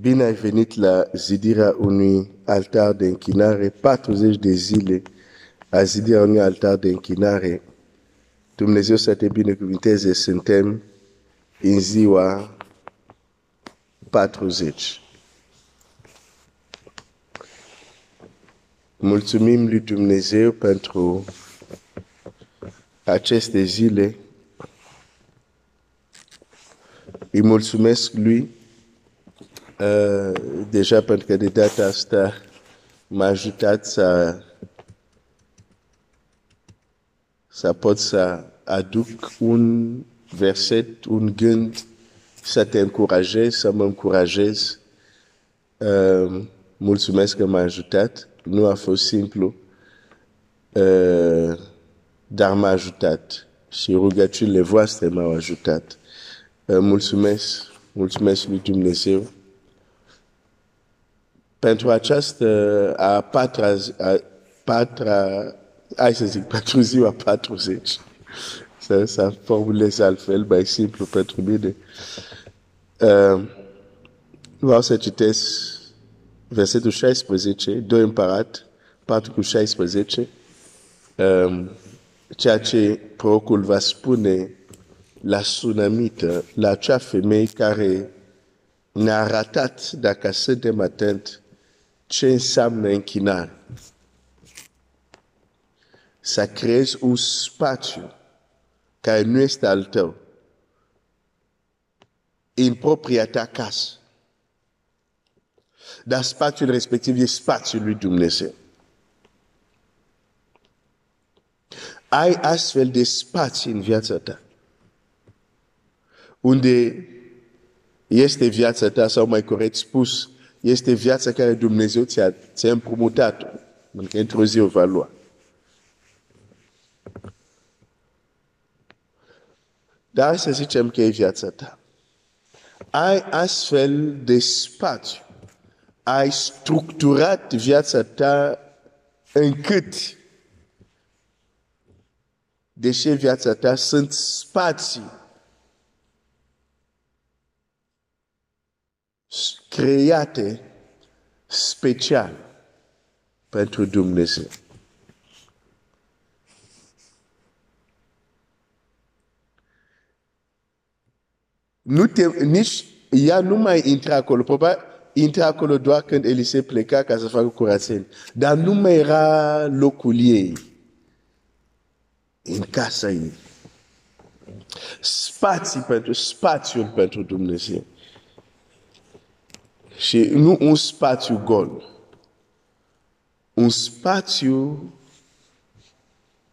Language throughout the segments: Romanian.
Bine ai venit la zidirea unui altar de închinare, 40 de zile a zidirea unui altar de închinare. Dumnezeu să te binecuvinteze, suntem în ziua 40. Mulțumim lui Dumnezeu pentru aceste zile. Îi mulțumesc lui uh, deja pentru că de data asta m-a ajutat să, să pot să aduc un verset, un gând, să te încurajez, să mă încurajez. Uh, mulțumesc că m-a ajutat. Nu a fost simplu, uh, dar m-a ajutat și rugăciunile voastre m-au ajutat. Uh, mulțumesc, mulțumesc lui Dumnezeu pentru această a patra, a patra hai să zic, pentru ziua 40. Să, să formulez altfel, mai simplu pentru mine. Uh, vreau să citesc versetul 16, 2 împărat, 4 cu 16, um, ceea ce procul va spune la sunamită, la acea femeie care ne-a arătat, dacă suntem atent, ce înseamnă închinare. Să creezi un spațiu care nu este al tău, în propria ta casă. Dar spațiul respectiv e spațiul lui Dumnezeu. Ai astfel de spații în viața ta, unde este viața ta, sau mai corect spus, este viața care Dumnezeu ți-a, ți-a împrumutat-o, pentru că într-o zi o va lua. Dar să zicem că e viața ta. Ai astfel de spațiu. Ai structurat viața ta încât deși viața ta sunt spații create special pentru Dumnezeu. Nu te, nici ea nu mai intra acolo. Probabil intra acolo doar când Elisei pleca ca să facă curățenie. Dar nu mai era locul ei în casa ei. Spații pentru, spațiul pentru Dumnezeu. Și nu un spațiu gol. Un spațiu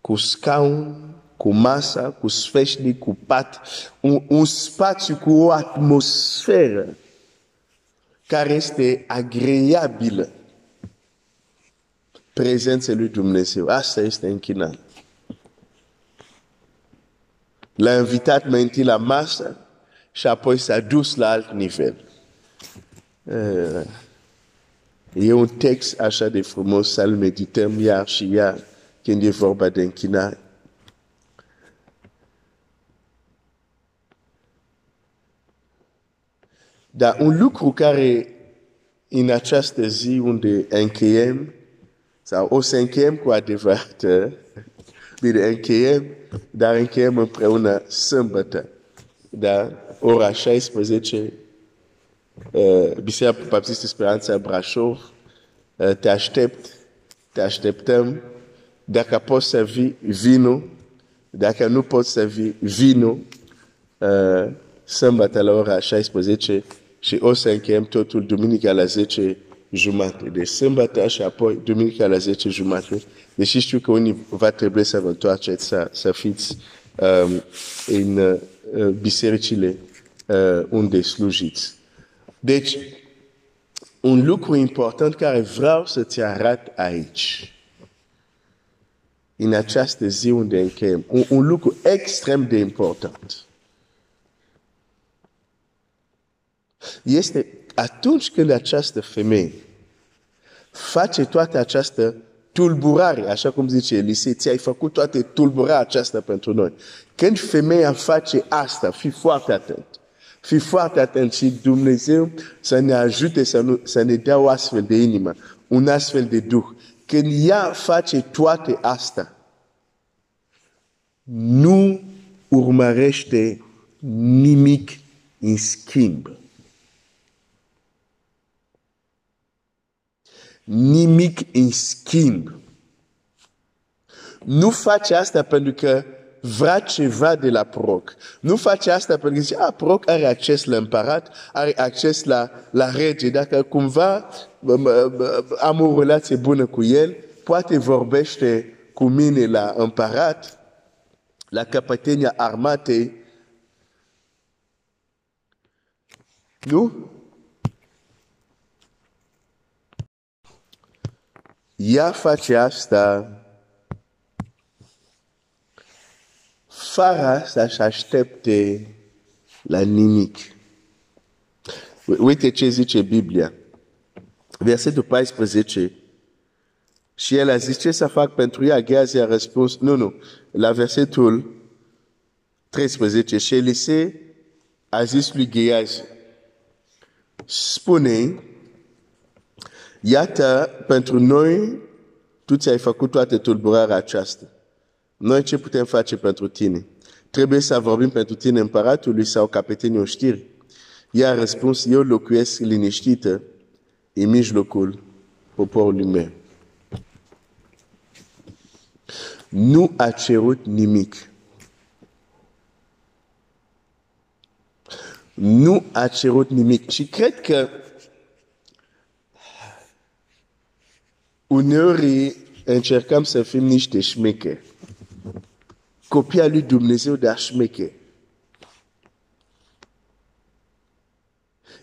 cu scaun, cu masa, cu sfeșnic, cu pat. Un, un spațiu cu o atmosferă care este agreabilă prezența lui Dumnezeu. Asta este închinare. L-a invitat mai întâi la masă și apoi s-a dus la alt nivel. E un text așa de frumos să-l medităm iar și iar când e vorba de închinare. Dar un lucru care în această zi unde încheiem, sau o să încheiem cu adevărat, bine, încheiem, dar încheiem împreună sâmbătă, da? ora 16, uh, Biserica Baptistă Speranța Brașov, uh, te aștept, te așteptăm, dacă poți să vii, vino, dacă nu poți să vii, vino, uh, sâmbătă la ora 16 și o să încheiem totul duminica la 10 jumate. Deci sâmbătă și apoi duminica la 10 jumate. Deși știu că unii va trebui să vă întoarceți să, să fiți um, în uh, bisericile uh, unde slujiți. Deci, un lucru important care vreau să ți arăt aici, în această zi unde încheiem, un, un lucru extrem de important, este atunci când această femeie face toată această tulburare, așa cum zice Elisei, ți-ai făcut toate tulburarea aceasta pentru noi. Când femeia face asta, fii foarte atent, Fii foarte atent și Dumnezeu să ne ajute să, nu, să ne dea o astfel de inimă, un astfel de duh. Când ea face toate astea, nu urmărește nimic în schimb. Nimic în schimb. Nu face asta pentru că vrea ceva de la proroc. Nu face asta pentru că zice, ah, proroc are acces la împărat, are acces la, la rege. Dacă cumva am o relație bună cu el, poate vorbește cu mine la împărat, la capătenia armatei. Nu? Ea face asta fără să-și aștepte la nimic. Uite ce zice Biblia. Versetul 14. Și el a zis, ce să fac pentru ea? Geazi a răspuns, nu, nu. La versetul 13. Și Elise a zis lui Geazi, spune, iată, pentru noi, tu ți-ai făcut toată tulburarea aceasta. Noi ce putem face pentru tine? Trebuie să vorbim pentru tine împăratului sau capetenii oștiri? Ea a răspuns, eu locuiesc liniștită în mijlocul poporului meu. Nu a cerut nimic. Nu a cerut nimic. Și cred că uneori încercăm să fim niște șmecheri copia lui Dumnezeu de a șmeche.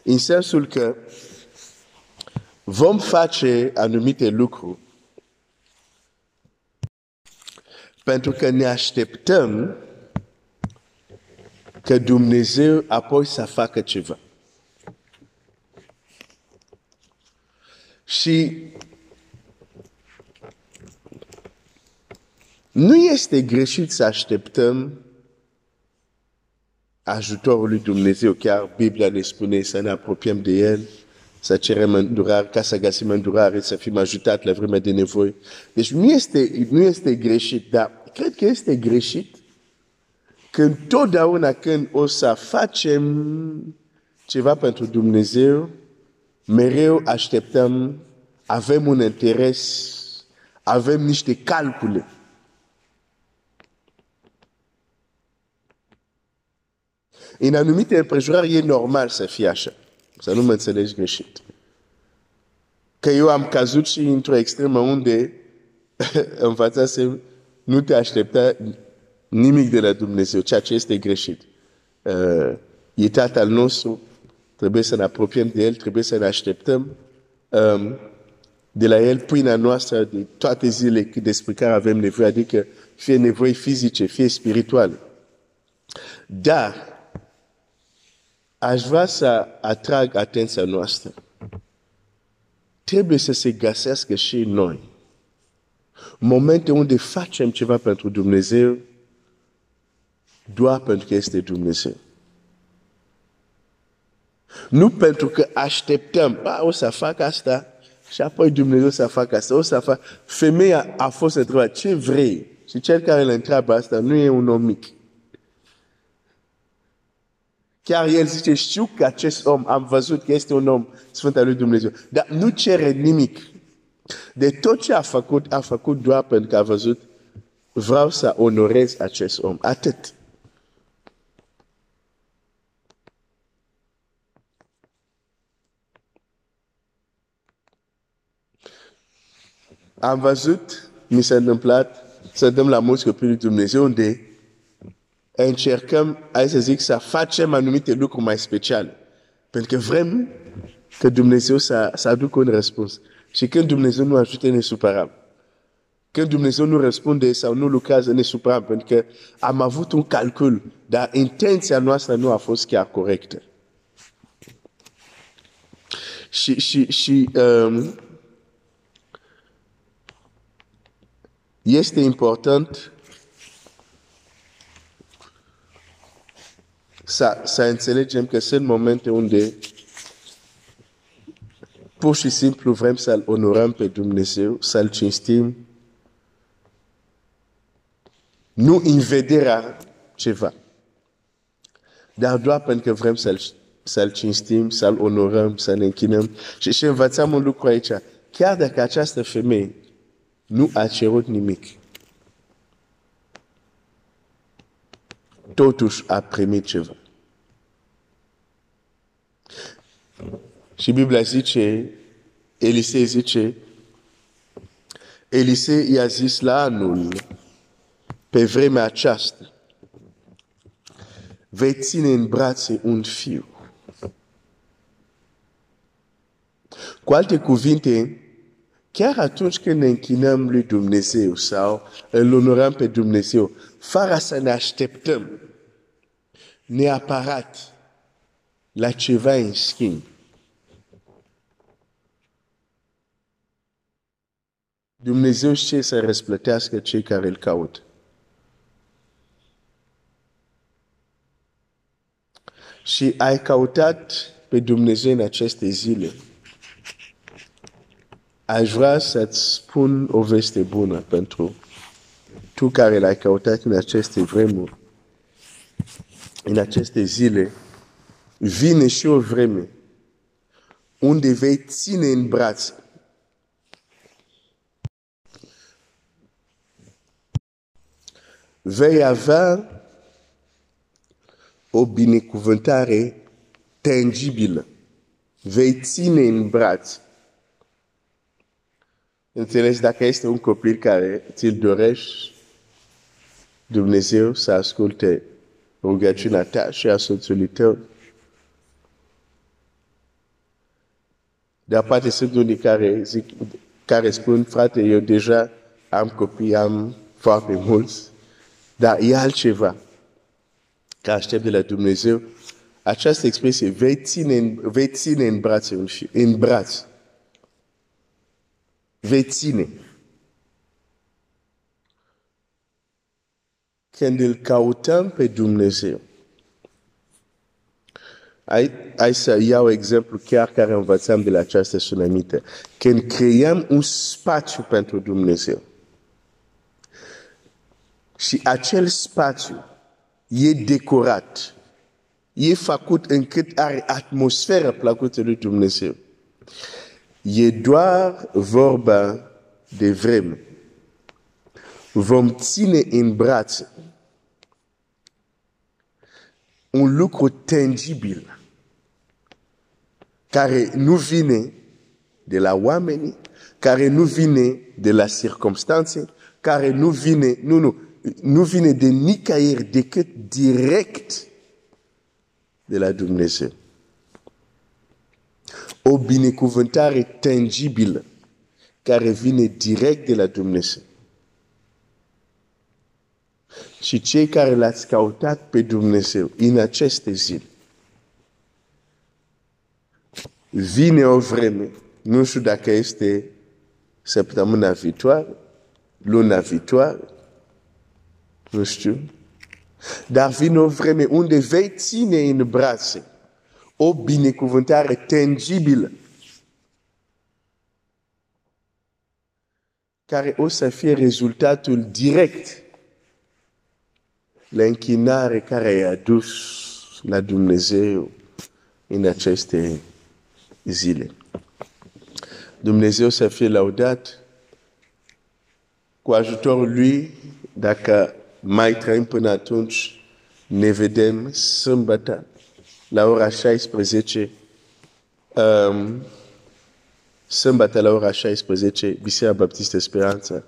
În sensul că vom face anumite lucruri pentru că ne așteptăm că Dumnezeu apoi să facă ceva. Și Nu este greșit să așteptăm ajutorul lui Dumnezeu, chiar Biblia ne spune să ne apropiem de El, să cerem îndurare, ca să găsim îndurare, să fim ajutat la vremea de nevoie. Deci nu este, nu este greșit, dar cred că este greșit când totdeauna când o să facem ceva pentru Dumnezeu, mereu așteptăm, avem un interes, avem niște calcule. În anumite împrejurări e normal să fie așa. Să nu mă înțelegi greșit. Că eu am cazut și într-o extremă unde învățasem nu te aștepta nimic de la Dumnezeu, ceea ce este greșit. Uh, e Tatăl nostru, trebuie să ne apropiem de El, trebuie să ne așteptăm um, de la El pâinea noastră de toate zile despre care avem nevoie, adică fie nevoie fizice, fie spirituale. Dar aș vrea să atrag atenția noastră. Trebuie să se găsească și noi momente unde facem ceva pentru Dumnezeu doar pentru că este Dumnezeu. Nu pentru că așteptăm, a, o să fac asta și apoi Dumnezeu să facă asta, o să fac. Femeia a fost întrebată, ce vrei? Și cel care le întreabă asta nu e un om mic. Chiar el zice, știu că acest om, am văzut că este un om Sfânt al lui Dumnezeu. Dar nu cere nimic. De tot ce a făcut, a făcut doar pentru că a văzut, vreau să onorez acest om. Atât. Am văzut, mi s-a întâmplat să dăm la mulți copii lui Dumnezeu unde încercăm, hai să zic, să facem anumite lucruri mai speciale. Pentru că vrem că Dumnezeu să, să aducă un răspuns. Și când Dumnezeu nu ajută, ne supărăm. Când Dumnezeu nu răspunde sau nu lucrează, ne supărăm. Pentru că am avut un calcul, dar intenția noastră nu a fost chiar corectă. Și, și, și um, este important să, să înțelegem că sunt momente unde pur și simplu vrem să-L onorăm pe Dumnezeu, să-L cinstim, nu în vederea ceva, dar doar pentru că vrem să-L să cinstim, să-L onorăm, să ne închinăm. Și, și învățăm un lucru aici. Chiar dacă această femeie nu a cerut nimic, totuși a primit ceva. Și Biblia zice, Elisei zice, Elisei i-a zis la anul, pe vremea aceasta, vei ține în brațe un fiu. Cu alte cuvinte, chiar atunci când ne închinăm lui Dumnezeu sau îl onorăm pe Dumnezeu, fără să ne așteptăm neapărat la ceva în schimb, Dumnezeu știe să răsplătească cei care îl caută. Și ai căutat pe Dumnezeu în aceste zile. Aș vrea să-ți spun o veste bună pentru tu care l-ai căutat în aceste vremuri, în aceste zile, vine și o vreme unde vei ține în brațe vei avea o binecuvântare tangibilă. Vei ține în braț. Înțelegi, dacă este un copil care ți-l dorești, Dumnezeu să asculte rugăciunea ta și a soțului tău. Dar poate sunt unii care, zic, care spun, frate, eu deja am copii, am foarte mulți, dar e altceva care aștept de la Dumnezeu. Această expresie, vei ține, vei ține în brațe un fiu, în braț. Vei ține. Când îl căutăm pe Dumnezeu, hai, hai să iau exemplu chiar care învățam de la această sunamită. Când creăm un spațiu pentru Dumnezeu, și acel spațiu e decorat, e făcut încât are atmosferă plăcută lui Dumnezeu. E doar vorba de vreme. Vom ține în brațe un lucru tangibil care nu vine de la oameni, care nu vine de la circumstanțe, care nu vine, nu, nu, nu vine de nicăieri decât direct de la Dumnezeu. O binecuvântare tangibilă care vine direct de la Dumnezeu. Și cei care l-ați căutat pe Dumnezeu în aceste zile, vine o vreme, nu știu dacă este săptămâna viitoare, luna viitoare, nu știu. Dar vine o vreme unde vei ține în brațe o binecuvântare tangibilă care o să fie rezultatul direct la închinare care ai adus la Dumnezeu în aceste zile. Dumnezeu să fie laudat cu ajutorul Lui, dacă mai trăim până atunci, ne vedem sâmbătă la ora 16, um, sâmbătă la ora 16, Biserica Baptistă Speranța,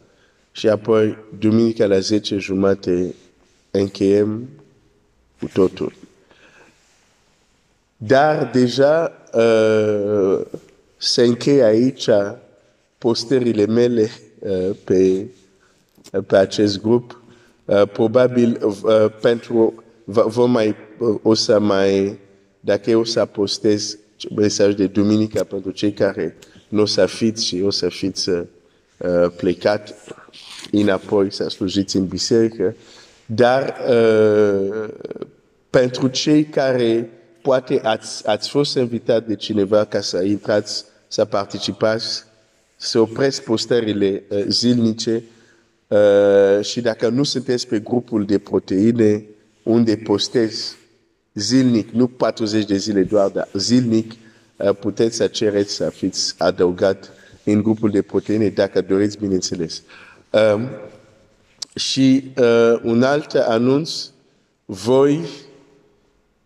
și apoi duminica la 10 jumate încheiem cu totul. Dar deja uh, se încheie aici posterile mele uh, pe, pe acest grup Uh, probabil uh, pentru vom mai uh, o să mai dacă eu o să postez mesaj de duminica pentru cei care nu o să fiți și o să fiți uh, plecat înapoi să slujiți în biserică, dar uh, pentru cei care poate ați, ați fost invitat de cineva ca să intrați, să participați, să opresc postările uh, zilnice uh, și dacă nu sunteți pe grupul de proteine unde postez zilnic, nu 40 de zile doar, dar zilnic, uh, puteți să cereți să fiți adăugat în grupul de proteine dacă doriți, bineînțeles. Um, și uh, un alt anunț, voi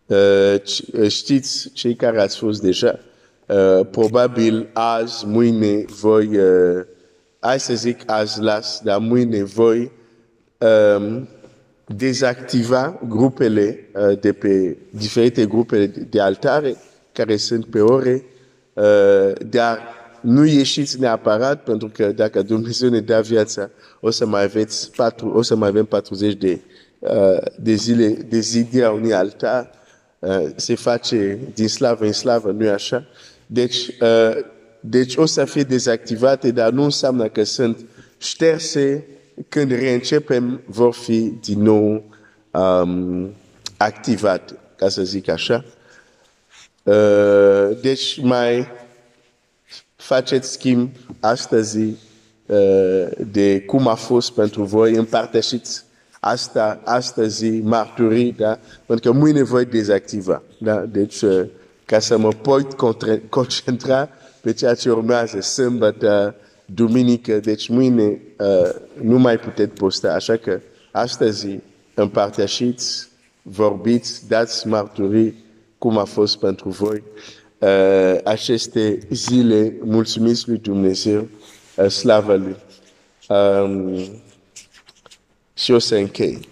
uh, știți, cei care ați fost deja, uh, probabil azi, mâine, voi, uh, hai să zic azi las, dar mâine voi um, dezactiva grupele uh, de pe diferite grupe de altare care sunt pe ore, uh, dar nu ieșiți neapărat, pentru că dacă Dumnezeu ne dă viața, o să mai, aveți patru, o să mai avem 40 de, uh, de zile de zidirea unui altar. Uh, se face din slavă în slavă, nu așa? Deci, uh, deci o să fie dezactivate, dar nu înseamnă că sunt șterse când reîncepem, vor fi din nou um, activate, ca să zic așa. Uh, deci mai faceți schimb astăzi uh, de cum a fost pentru voi, împărtășiți asta astăzi, marturii, da? pentru că mâine voi dezactiva. Da? Deci, uh, ca să mă pot concentra pe ceea ce urmează, sâmbătă, duminică, deci mâine uh, nu mai puteți posta, așa că astăzi împărtășiți, vorbiți, dați marturii cum a fost pentru voi uh, aceste zile, mulțumiți lui Dumnezeu, uh, slavă lui. Um, și o să închei.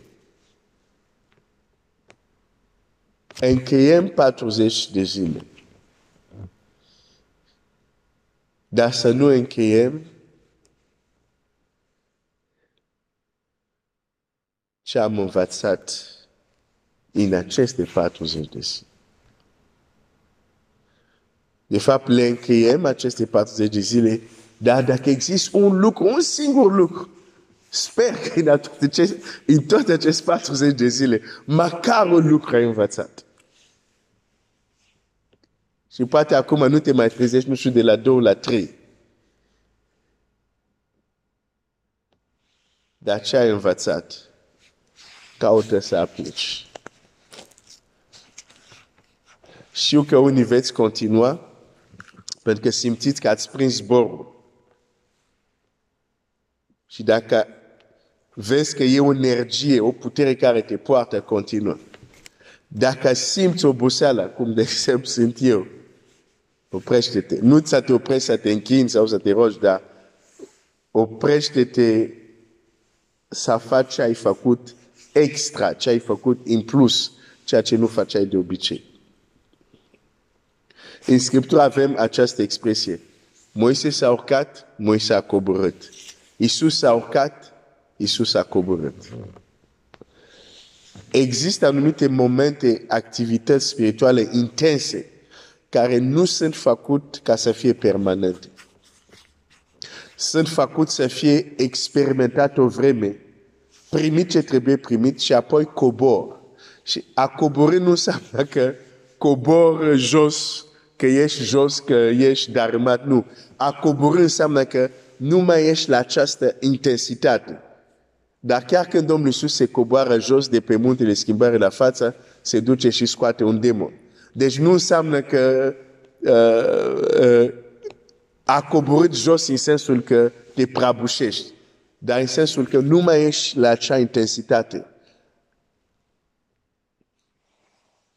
Încheiem 40 de zile. Dar să nu încheiem ce am învățat în aceste 40 de zile. De fapt, le încheiem aceste 40 de zile, dar dacă există un lucru, un singur lucru, sper că în, acest, în toate aceste 40 de zile, măcar un lucru ai învățat. Și poate acum nu te mai trezești, nu știu, de la două la trei. Dar ce ai învățat? Caută să aplici. Știu că unii veți continua, pentru că simțiți că ați prins zborul. Și dacă vezi că e o energie, o putere care te poartă, continuă. Dacă simți oboseală, cum de exemplu sunt eu, oprește-te. Nu să te oprești să te închini sau să te rogi, dar oprește-te să faci ce ai făcut extra, ce ai făcut în plus, ceea ce nu faceai de obicei. În Scriptură avem această expresie. Moise s-a urcat, Moise a coborât. Iisus s-a urcat, Iisus a coborât. Există anumite momente, activități spirituale intense care nu sunt făcut ca să fie permanente. Sunt făcut să fie experimentat o vreme, primit ce trebuie primit și apoi cobor. Și a coborâ nu înseamnă că cobor jos, că ești jos, că ești darmat. Nu. A coborâ înseamnă că nu mai ești la această intensitate. Dar chiar când Domnul Iisus se coboară jos de pe muntele schimbare la față, se duce și scoate un demon. Deci nu înseamnă că uh, uh, a coborât jos în sensul că te prăbușești, dar în sensul că nu mai ești la acea intensitate.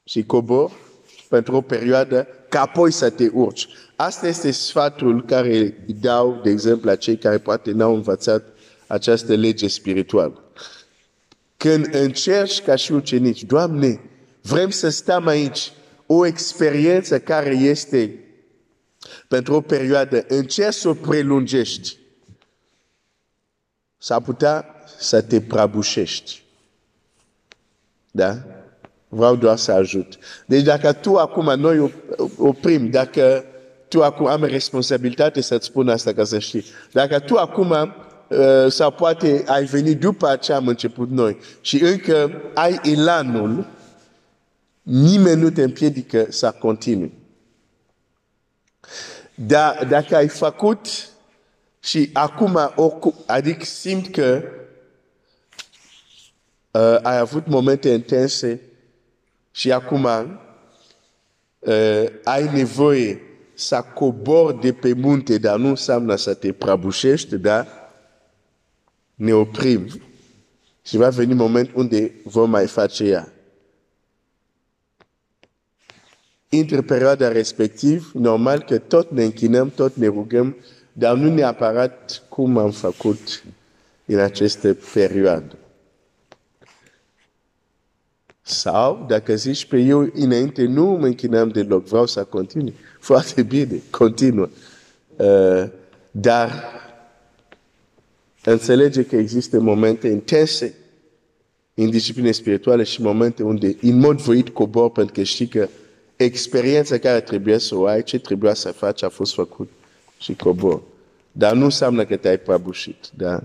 Și cobor pentru o perioadă ca apoi să te urci. Asta este sfatul care îi dau, de exemplu, la cei care poate n-au învățat această lege spirituală. Când încerci ca și ucenici, Doamne, vrem să stăm aici, o experiență care este pentru o perioadă, încerci să o prelungești. S-ar putea să te prăbușești. Da? Vreau doar să ajut. Deci dacă tu acum, noi oprim, dacă tu acum am responsabilitate să-ți spun asta ca să știi. Dacă tu acum uh, sau poate ai venit după ce am început noi și încă ai elanul nimeni nu te împiedică să continui. Da, dacă ai făcut și acum, oricum, adică simt că uh, ai avut momente intense și acum uh, ai nevoie să cobor de pe munte, dar nu înseamnă să te prăbușești, dar ne oprim și va veni moment unde vom mai face ea. Între perioada respectiv, normal că tot ne închinăm, tot ne rugăm, dar nu neapărat cum am făcut în aceste perioade. Sau, dacă zici pe eu înainte nu mă închinam deloc, vreau să continui. Foarte bine, continuă. Uh, dar înțelege că există momente intense în discipline spirituale și momente unde în mod voit cobor pentru că știi că experiența care trebuie să o ai, ce trebuia să faci a fost făcut și cobor. Dar nu înseamnă că te-ai prăbușit. Da?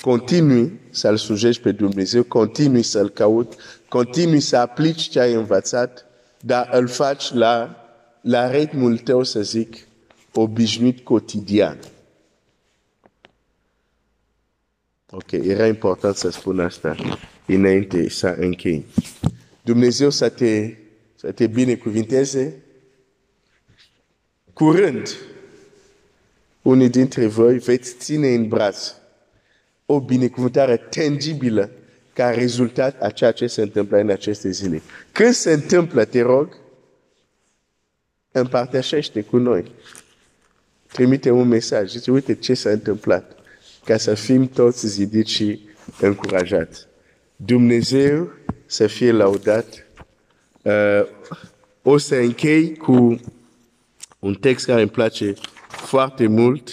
Continui să-L slujești pe Dumnezeu, continui să-L caut, continui să aplici ce ai învățat, dar îl faci la, la ritmul tău, să zic, obișnuit cotidian. Ok, era important să spun asta înainte să închei. Dumnezeu să te, să te binecuvinteze curând. Unii dintre voi veți ține în braț o binecuvântare tangibilă ca rezultat a ceea ce se întâmplă în aceste zile. Când se întâmplă, te rog, împărtășește cu noi. Trimite un mesaj. Zice, uite ce s-a întâmplat. Ca să fim toți zidiți și încurajați. Dumnezeu să fie laudat. Uh, o să închei cu un text care îmi place foarte mult.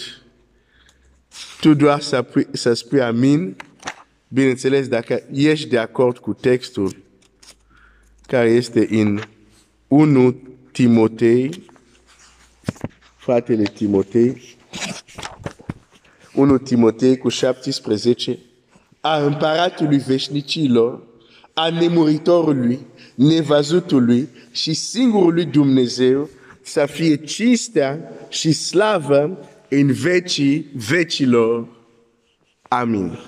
Tu doar să, să spui amin, bineînțeles, dacă ești de acord cu textul care este în 1 Timotei, fratele Timotei, 1 Timotei cu 17, a împăratului veșnicilor, a nemuritorului, nevăzutului și singurului Dumnezeu să fie cinstea și slavă în vecii vecilor. Amin.